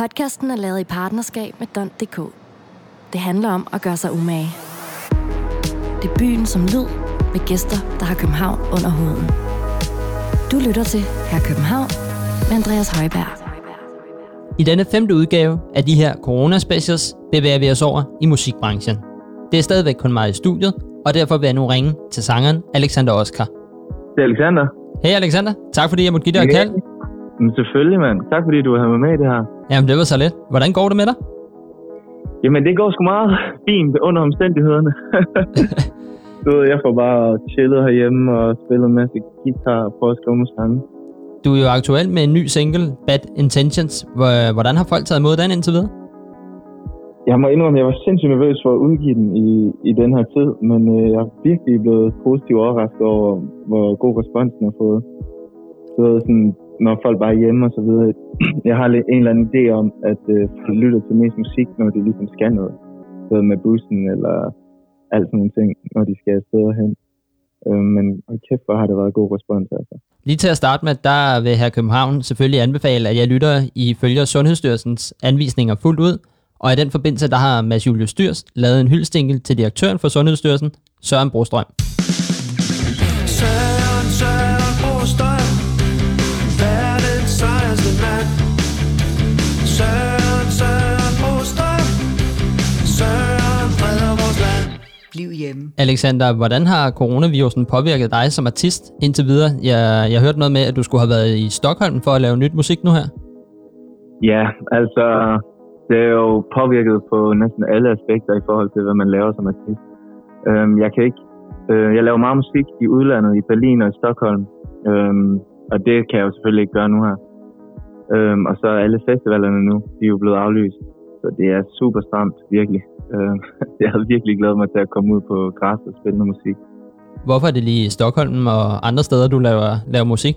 Podcasten er lavet i partnerskab med Don.dk. Det handler om at gøre sig umage. Det er byen som lyd, med gæster, der har København under huden. Du lytter til Her København med Andreas Højberg. I denne femte udgave af de her corona-specials bevæger vi os over i musikbranchen. Det er stadigvæk kun mig i studiet, og derfor vil jeg nu ringe til sangeren Alexander Oskar. Det er Alexander. Hej Alexander, tak fordi jeg måtte give dig et kald. Men selvfølgelig, mand. Tak fordi du har med i det her. Jamen det var så lidt. Hvordan går det med dig? Jamen, det går sgu meget fint under omstændighederne. du ved, jeg får bare chillet herhjemme og spillet en masse guitar og prøvet at skrive med sange. Du er jo aktuel med en ny single, Bad Intentions. Hvor- Hvordan har folk taget imod den indtil videre? Jeg må indrømme, at jeg var sindssygt nervøs for at udgive den i, i den her tid, men øh, jeg er virkelig blevet positivt overrasket over, hvor god respons den har fået. Ved, sådan, når folk bare er hjemme og så videre. Jeg har lidt en eller anden idé om, at øh, folk lytter til mest musik, når de ligesom skal noget. Både med bussen eller alt sådan nogle ting, når de skal afsted hen. Øh, men hold kæft, hvor har det været god respons, altså. Lige til at starte med, der vil her København selvfølgelig anbefale, at jeg lytter i følger Sundhedsstyrelsens anvisninger fuldt ud, og i den forbindelse, der har Mads Julius Styrs lavet en hyldestinkel til direktøren for Sundhedsstyrelsen, Søren Brostrøm. Alexander, hvordan har coronavirusen påvirket dig som artist indtil videre? Jeg, jeg hørte noget med, at du skulle have været i Stockholm for at lave nyt musik nu her. Ja, altså, det er jo påvirket på næsten alle aspekter i forhold til, hvad man laver som artist. Øhm, jeg kan ikke, øh, jeg laver meget musik i udlandet, i Berlin og i Stockholm, øhm, og det kan jeg jo selvfølgelig ikke gøre nu her. Øhm, og så er alle festivalerne nu, de er jo blevet aflyst, så det er super stramt, virkelig. Øhm, jeg havde virkelig glædet mig til at komme ud på græs og spille noget musik. Hvorfor er det lige i Stockholm og andre steder, du laver, laver musik?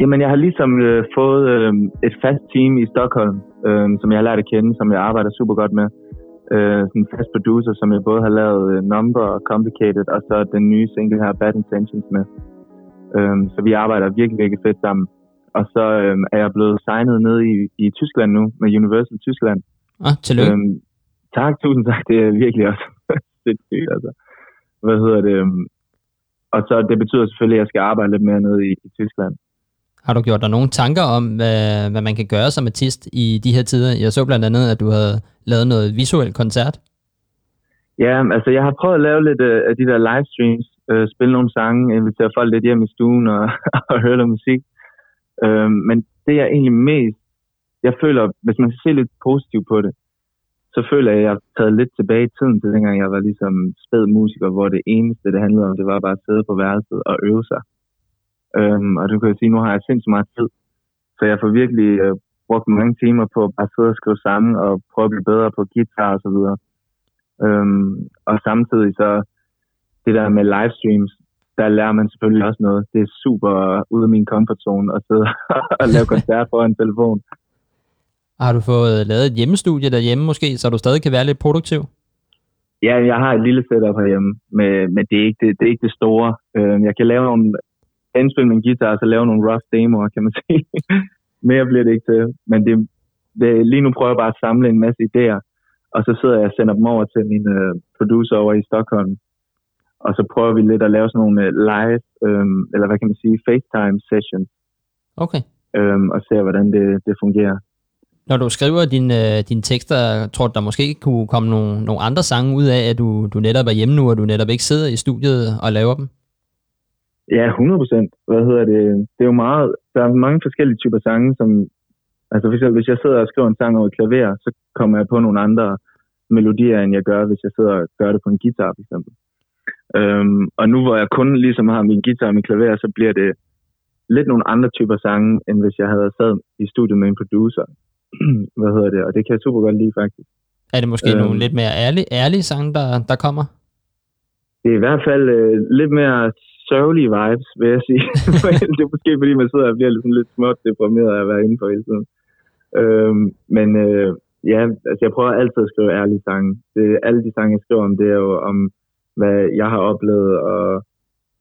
Jamen, jeg har ligesom øh, fået øh, et fast team i Stockholm, øh, som jeg har lært at kende, som jeg arbejder super godt med. Øh, sådan en fast producer, som jeg både har lavet øh, Number og Complicated, og så den nye single her, Bad Intentions med. Øh, så vi arbejder virkelig, virkelig fedt sammen. Og så øh, er jeg blevet signet ned i, i Tyskland nu, med Universal Tyskland. Ah, tillykke. Øhm, tak, tusind tak. Det er virkelig også sindssygt, altså. Hvad hedder det? øhm, Og så det betyder selvfølgelig, at jeg skal arbejde lidt mere nede i, i Tyskland. Har du gjort dig nogle tanker om, hvad, hvad man kan gøre som artist i de her tider? Jeg så blandt andet, at du havde lavet noget visuel koncert. Ja, altså jeg har prøvet at lave lidt øh, af de der livestreams, øh, spille nogle sange, invitere folk lidt hjem i stuen og, og høre noget musik. Øh, men det er egentlig mest, jeg føler, hvis man skal se lidt positivt på det, så føler jeg, at jeg har taget lidt tilbage i tiden til dengang jeg var ligesom spæd musiker, hvor det eneste, det handlede om, det var bare at sidde på værelset og øve sig. Øhm, og du kan jo sige, nu har jeg sindssygt meget tid, så jeg får virkelig øh, brugt mange timer på at bare sidde og skrive sange og prøve at blive bedre på guitar og så videre. Øhm, og samtidig så det der med livestreams, der lærer man selvfølgelig også noget. Det er super ude af min comfort zone at sidde og lave koncert foran en telefon. Har du fået lavet et hjemmestudie derhjemme måske, så du stadig kan være lidt produktiv? Ja, jeg har et lille setup herhjemme, men, men det, er ikke det, det er ikke det store. Øh, jeg kan lave nogle, indspille min guitar, og så lave nogle rough demoer, kan man sige. Mere bliver det ikke til. Men det, det, lige nu prøver jeg bare at samle en masse idéer, og så sidder jeg og sender dem over til min øh, producer over i Stockholm. Og så prøver vi lidt at lave sådan nogle øh, live, øh, eller hvad kan man sige, FaceTime sessions, Okay. øh, og ser, hvordan det, det fungerer. Når du skriver dine, øh, dine tekster, tror du, der måske kunne komme nogle, nogle andre sange ud af, at du, du netop er hjemme nu, og du netop ikke sidder i studiet og laver dem? Ja, 100 procent. Hvad hedder det? Det er jo meget, der er mange forskellige typer sange, som, altså for eksempel, hvis jeg sidder og skriver en sang over et klaver, så kommer jeg på nogle andre melodier, end jeg gør, hvis jeg sidder og gør det på en guitar, for eksempel. Øhm, og nu hvor jeg kun ligesom har min guitar og min klaver, så bliver det lidt nogle andre typer sange, end hvis jeg havde sad i studiet med en producer. Hvad hedder det? Og det kan jeg super godt lide, faktisk. Er det måske. Øhm. nogle lidt mere ærlige, ærlige sange, der, der kommer? Det er i hvert fald øh, lidt mere sørgelige vibes, vil jeg sige. det er måske, fordi man sidder og bliver lidt, lidt småt deprimeret af at være inde for hele tiden. Øhm, men øh, ja, altså jeg prøver altid at skrive ærlige sange. Det, alle de sange, jeg skriver om, det er jo om, hvad jeg har oplevet, og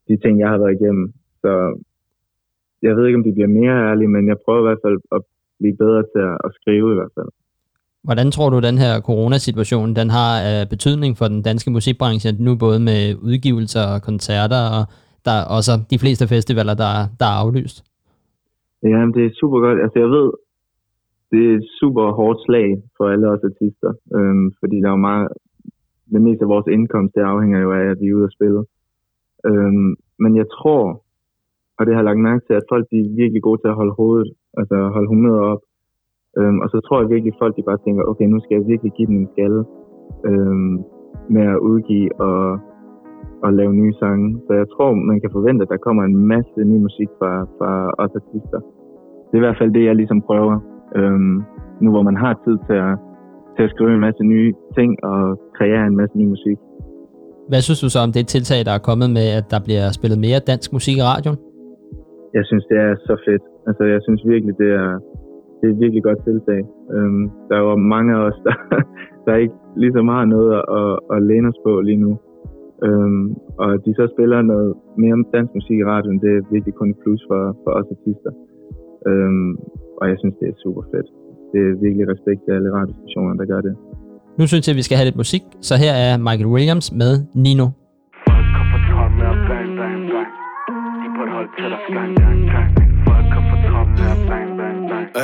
de ting, jeg har været igennem. Så jeg ved ikke, om de bliver mere ærlige, men jeg prøver i hvert fald at blive bedre til at, at skrive i hvert fald. Hvordan tror du, den her coronasituation den har uh, betydning for den danske musikbranche, nu både med udgivelser og koncerter, og der er også de fleste festivaler, der, der er aflyst? Ja, det er super godt. Altså jeg ved, det er et super hårdt slag for alle os artister, øhm, fordi der er jo meget, det meste af vores indkomst, det afhænger jo af, at vi er ude og spille. Øhm, men jeg tror, og det har jeg lagt mærke til, at folk de er virkelig gode til at holde hovedet, altså holde humøret op. Øhm, og så tror jeg virkelig, at folk de bare tænker, okay, nu skal jeg virkelig give den en skalle øhm, med at udgive og, og lave nye sange. Så jeg tror, man kan forvente, at der kommer en masse ny musik fra, fra os artister. Det er i hvert fald det, jeg ligesom prøver. Øhm, nu hvor man har tid til at, til at skrive en masse nye ting og kreere en masse ny musik. Hvad synes du så om det tiltag, der er kommet med, at der bliver spillet mere dansk musik i radioen? Jeg synes, det er så fedt. Altså, jeg synes virkelig, det er, det er et virkelig godt tiltag. Øhm, der er jo mange af os, der, der ikke ligesom har noget at, at læne os på lige nu. Øhm, og at de så spiller noget mere dansk musik i radioen, det er virkelig kun et plus for, for os artister. Øhm, og jeg synes, det er super fedt. Det er virkelig respekt til alle radiostationer, der gør det. Nu synes jeg, at vi skal have lidt musik, så her er Michael Williams med Nino. Folk med at bang, bang, bang. De på et hold til dig, gang, gang,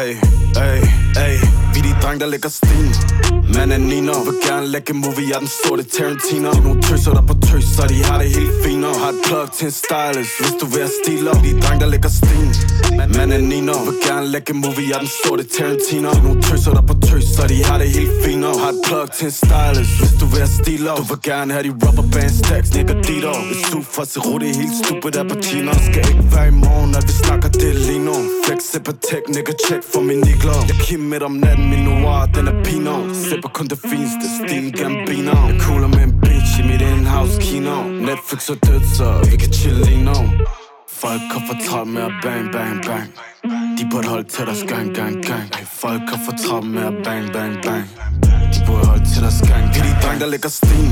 bang, bang dreng, der ligger sten. Man er Nino, vil gerne lægge movie, jeg er den sorte Tarantino. De nogle tøser, der på tøs, så de har det helt fint. Og Har et plug til en stylist, hvis du vil have stil op. De dreng, der ligger sten. Man er Nino, vil gerne lægge movie, jeg er den sorte Tarantino. De nogle tøser, der på tøs, så de har det helt fint. Og Har et plug til en stylist, hvis du vil have stil op. Du vil gerne have de rubber band stacks, nigga Dito Hvis du får sig det helt stupid af partiner Skal ikke være i morgen, når vi snakker det lige nu. Flex, sip og tech, nigga check for min nikler. Jeg kim midt om natten, min noir, den er pino Sipper kun det fineste, stil Gambino. Jeg cooler med en bitch i mit in-house kino. Netflix er dødt, så vi kan chill lige nu. Folk har for trappen med at bang, bang, bang. De burde holde til deres gang, gang, gang. Ey, Folk har for trappen med at bang, bang, bang. De burde holde til deres gang, gang, gang. De dreng, der lægger sten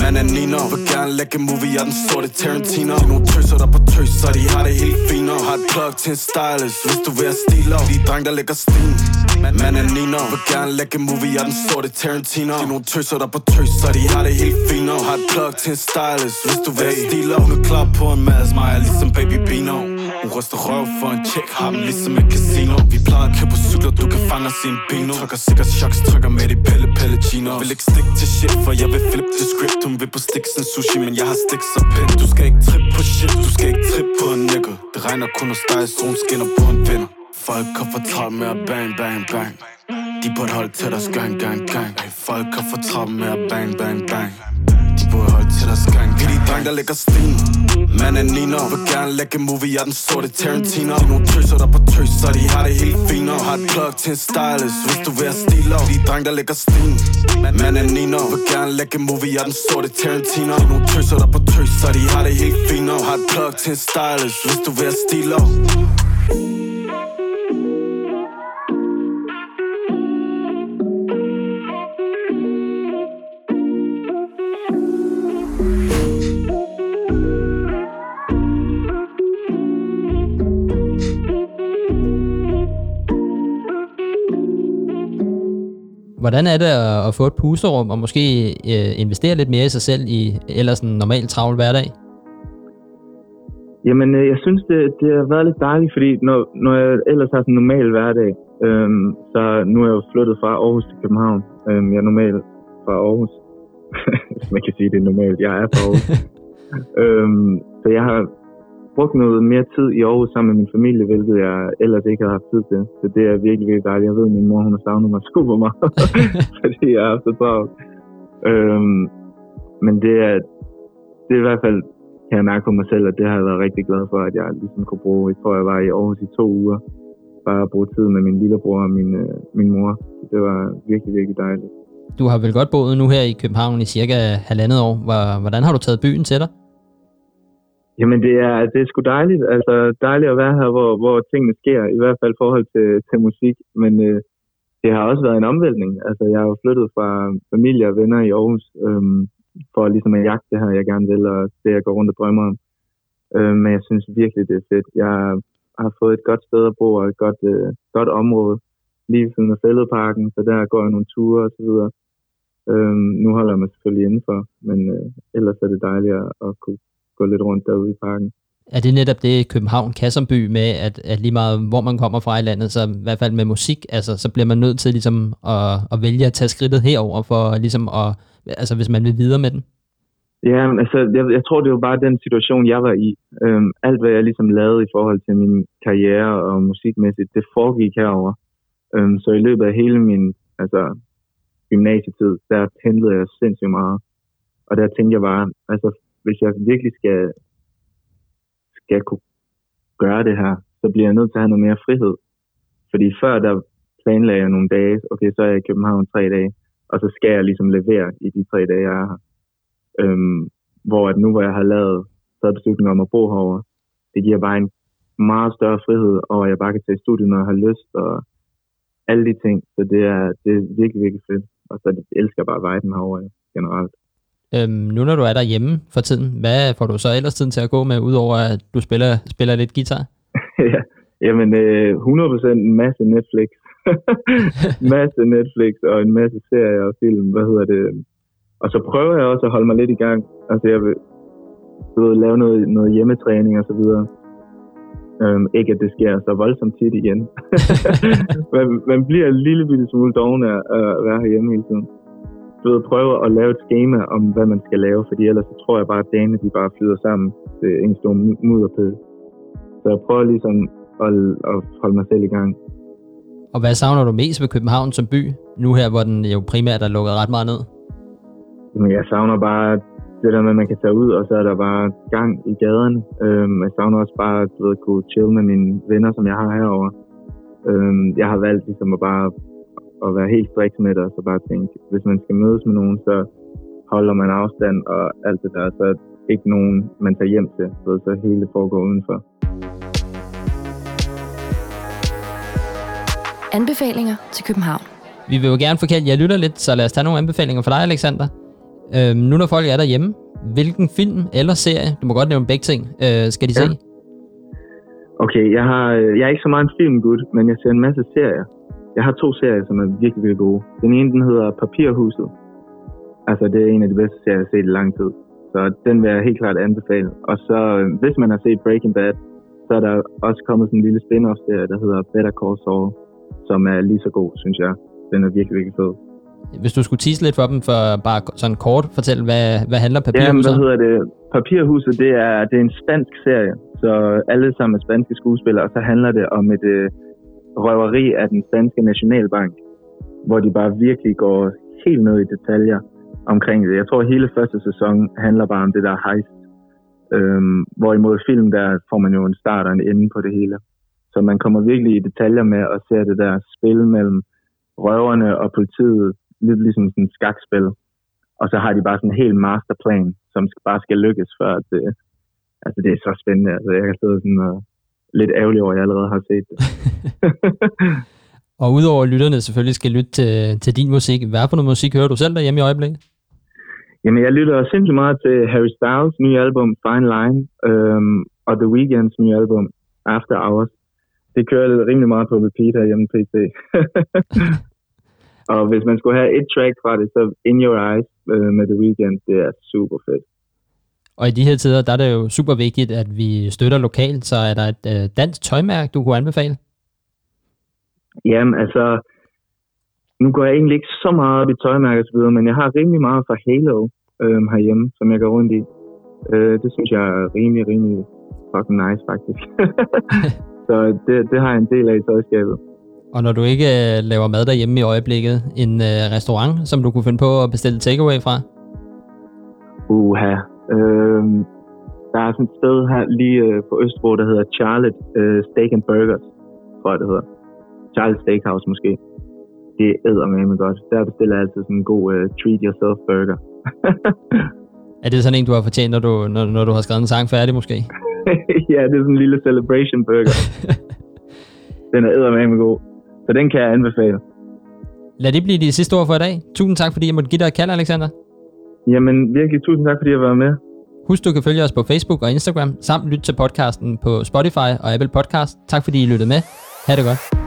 Man er Nino. Vil gerne lægge movie, jeg er den sorte Tarantino. De nogle tøser, der på tøs, så de har det helt fint. Har et plug til en stylist, hvis du vil have stil De dreng, der lægger sten man er Nino Vil gerne lægge movie, jeg er den sorte Tarantino. De er nogle tøser, der på tøs, så de har det helt fint. Og Har et plug til en stylist, hvis du vil. Have stil Hun er klar på en masse, mig er ligesom Baby Bino. Hun ryster røv for en check, har dem ligesom et casino. Vi plejer at køre på cykler, du kan fange os i en bino. Trykker sikkert choks, trykker med de pelle pelle chino Vil ikke stikke til shit, for jeg vil flip til script. Hun vil på sticks en sushi, men jeg har sticks og pind Du skal ikke trip på shit, du skal ikke trip på en nigga Det regner kun hos dig, solen skinner på en vinder. Folk kom for travlt med at bang, bang, bang. De på et hold til deres gang, gang, gang. Ey, Folk kom for travlt med at bang, bang, bang. De på et hold til deres gang, gang, De dreng, der lægger sten. Man er Nino Vil gerne lægge movie, jeg er den sorte Tarantino. De nogle tøser, der på tøs, så de har det helt fint. Og Har et plug til en stylist, hvis du vil have stil. Op De dreng, der lægger sten. Man er Nino Vil gerne lægge movie, jeg er den sorte Tarantino. De nogle tøser, der på tøs, så de har det helt fint. Og Har et plug til en stylist, hvis du vil have stil Hvordan er det at, at få et pusterum og måske øh, investere lidt mere i sig selv i ellers en normal travl hverdag? Jamen, øh, jeg synes, det, det har været lidt dejligt, fordi når, når jeg ellers har sådan en normal hverdag, øhm, så nu er jeg jo flyttet fra Aarhus til København. Øhm, jeg er normalt fra Aarhus. Man kan sige, det er normalt. Jeg er fra Aarhus. øhm, så jeg har brugt noget mere tid i Aarhus sammen med min familie, hvilket jeg ellers ikke har haft tid til. Så det er virkelig, virkelig dejligt. Jeg ved, at min mor hun har savnet mig super meget, fordi jeg har haft så travlt. Øhm, men det er, det er i hvert fald, kan jeg mærke på mig selv, at det har jeg været rigtig glad for, at jeg ligesom kunne bruge, jeg tror, jeg var i Aarhus i to uger, bare at bruge tid med min lillebror og min, øh, min mor. Det var virkelig, virkelig dejligt. Du har vel godt boet nu her i København i cirka halvandet år. Hvor- Hvordan har du taget byen til dig? Jamen, det er, det er sgu dejligt. Altså, dejligt at være her, hvor, hvor tingene sker, i hvert fald i forhold til, til musik. Men øh, det har også været en omvæltning. Altså, jeg har jo flyttet fra familie og venner i Aarhus, øhm, for ligesom at jagte det her, jeg gerne vil, og det, jeg går rundt og drømmer om. Øh, men jeg synes virkelig, det er fedt. Jeg har fået et godt sted at bo, og et godt, øh, godt område. lige ved siden af fældeparken, så der går jeg nogle ture og så videre. Øhm, nu holder jeg mig selvfølgelig indenfor, men øh, ellers er det dejligt at, at kunne gå lidt rundt derude i parken. Er det netop det, København kan som by med, at, at lige meget hvor man kommer fra i landet, så i hvert fald med musik, altså, så bliver man nødt til ligesom at, at vælge at tage skridtet herover for ligesom at, altså hvis man vil videre med den? Ja, altså jeg, jeg tror, det var bare den situation, jeg var i. Øhm, alt, hvad jeg ligesom lavede i forhold til min karriere og musikmæssigt, det foregik herover. Øhm, så i løbet af hele min altså, gymnasietid, der pendlede jeg sindssygt meget. Og der tænkte jeg bare, altså hvis jeg virkelig skal skal kunne gøre det her, så bliver jeg nødt til at have noget mere frihed. Fordi før der planlagde jeg nogle dage, okay, så er jeg i København tre dage, og så skal jeg ligesom levere i de tre dage, jeg er her. Øhm, hvor at nu, hvor jeg har lavet taget beslutningen om at bo herovre, det giver bare en meget større frihed, og jeg bare kan tage i studiet, når jeg har lyst, og alle de ting. Så det er, det er virkelig, virkelig fedt. Og så elsker jeg bare viben herovre generelt. Øhm, nu når du er derhjemme for tiden, hvad får du så ellers tiden til at gå med, udover at du spiller, spiller lidt guitar? ja, jamen øh, 100% en masse Netflix. masse Netflix og en masse serier og film, hvad hedder det. Og så prøver jeg også at holde mig lidt i gang. Altså jeg vil, du ved, lave noget, noget hjemmetræning og så videre. Øhm, ikke at det sker så voldsomt tit igen. man, man bliver en lille bitte smule doven af at være herhjemme hele tiden du ved, prøve at lave et schema om, hvad man skal lave, fordi ellers så tror jeg bare, at dagene de bare flyder sammen til en stor mudderpøl. Så jeg prøver ligesom at, at holde mig selv i gang. Og hvad savner du mest ved København som by, nu her, hvor den jo primært er lukket ret meget ned? Jamen, jeg savner bare det der med, at man kan tage ud, og så er der bare gang i gaderne. Øhm, jeg savner også bare at du ved, kunne chill med mine venner, som jeg har herovre. Øhm, jeg har valgt ligesom at bare at være helt striks med det, og så bare tænke, hvis man skal mødes med nogen, så holder man afstand og alt det der, så er ikke nogen, man tager hjem til, så, så hele foregår udenfor. Anbefalinger til København. Vi vil jo gerne forkæle jeg lytter lidt, så lad os tage nogle anbefalinger for dig, Alexander. Øhm, nu når folk er derhjemme, hvilken film eller serie, du må godt nævne begge ting, øh, skal de ja. se? Okay, jeg, har, jeg er ikke så meget en filmgud, men jeg ser en masse serier. Jeg har to serier, som er virkelig, virkelig gode. Den ene, den hedder Papirhuset. Altså, det er en af de bedste serier, jeg har set i lang tid. Så den vil jeg helt klart anbefale. Og så, øh, hvis man har set Breaking Bad, så er der også kommet sådan en lille spin-off serie, der hedder Better Call Saul, som er lige så god, synes jeg. Den er virkelig, virkelig fed. Hvis du skulle tease lidt for dem, for bare sådan kort fortælle, hvad, hvad handler Papirhuset Ja, hvad hedder det? Papirhuset, det er, det er en spansk serie, så alle sammen er spanske skuespillere, og så handler det om et, øh, røveri af den danske nationalbank, hvor de bare virkelig går helt ned i detaljer omkring det. Jeg tror, at hele første sæson handler bare om det der heist. Øhm, hvorimod film, der får man jo en start og en ende på det hele. Så man kommer virkelig i detaljer med at se det der spil mellem røverne og politiet, lidt ligesom sådan et skakspil. Og så har de bare sådan en helt masterplan, som bare skal lykkes, for at det, altså det er så spændende. Altså jeg kan sidde sådan og lidt ærgerlig over, at jeg allerede har set det. og udover at lytterne selvfølgelig skal lytte til, til din musik, hvad for noget musik hører du selv derhjemme i øjeblikket? Jamen, jeg lytter simpelthen meget til Harry Styles' nye album, Fine Line, øhm, og The Weeknd's nye album, After Hours. Det kører rimelig meget på repeat hjemme på PC. og hvis man skulle have et track fra det, så In Your Eyes øh, med The Weeknd, det er super fedt. Og i de her tider, der er det jo super vigtigt, at vi støtter lokalt, så er der et øh, dansk tøjmærke, du kunne anbefale? Jamen, altså, nu går jeg egentlig ikke så meget op i tøjmærker og så videre, men jeg har rimelig meget fra Halo øh, herhjemme, som jeg går rundt i. Øh, det synes jeg er rimelig, rimelig fucking nice, faktisk. så det, det har jeg en del af i tøjskabet. Og når du ikke øh, laver mad derhjemme i øjeblikket, en øh, restaurant, som du kunne finde på at bestille takeaway fra? Uha, Øh, der er sådan et sted her lige øh, på Østbro, der hedder Charlotte øh, Steak and Burgers, tror jeg det hedder. Charlotte Steakhouse måske. Det æder med godt. Der bestiller jeg altid sådan en god øh, treat yourself burger. er det sådan en, du har fortjent, når du, når, når du har skrevet en sang færdig måske? ja, det er sådan en lille celebration burger. den er æder med god. Så den kan jeg anbefale. Lad det blive de sidste ord for i dag. Tusind tak, fordi jeg måtte give dig et kald, Alexander. Jamen virkelig tusind tak, fordi jeg var med. Husk, du kan følge os på Facebook og Instagram, samt lytte til podcasten på Spotify og Apple Podcast. Tak fordi I lyttede med. Ha' det godt.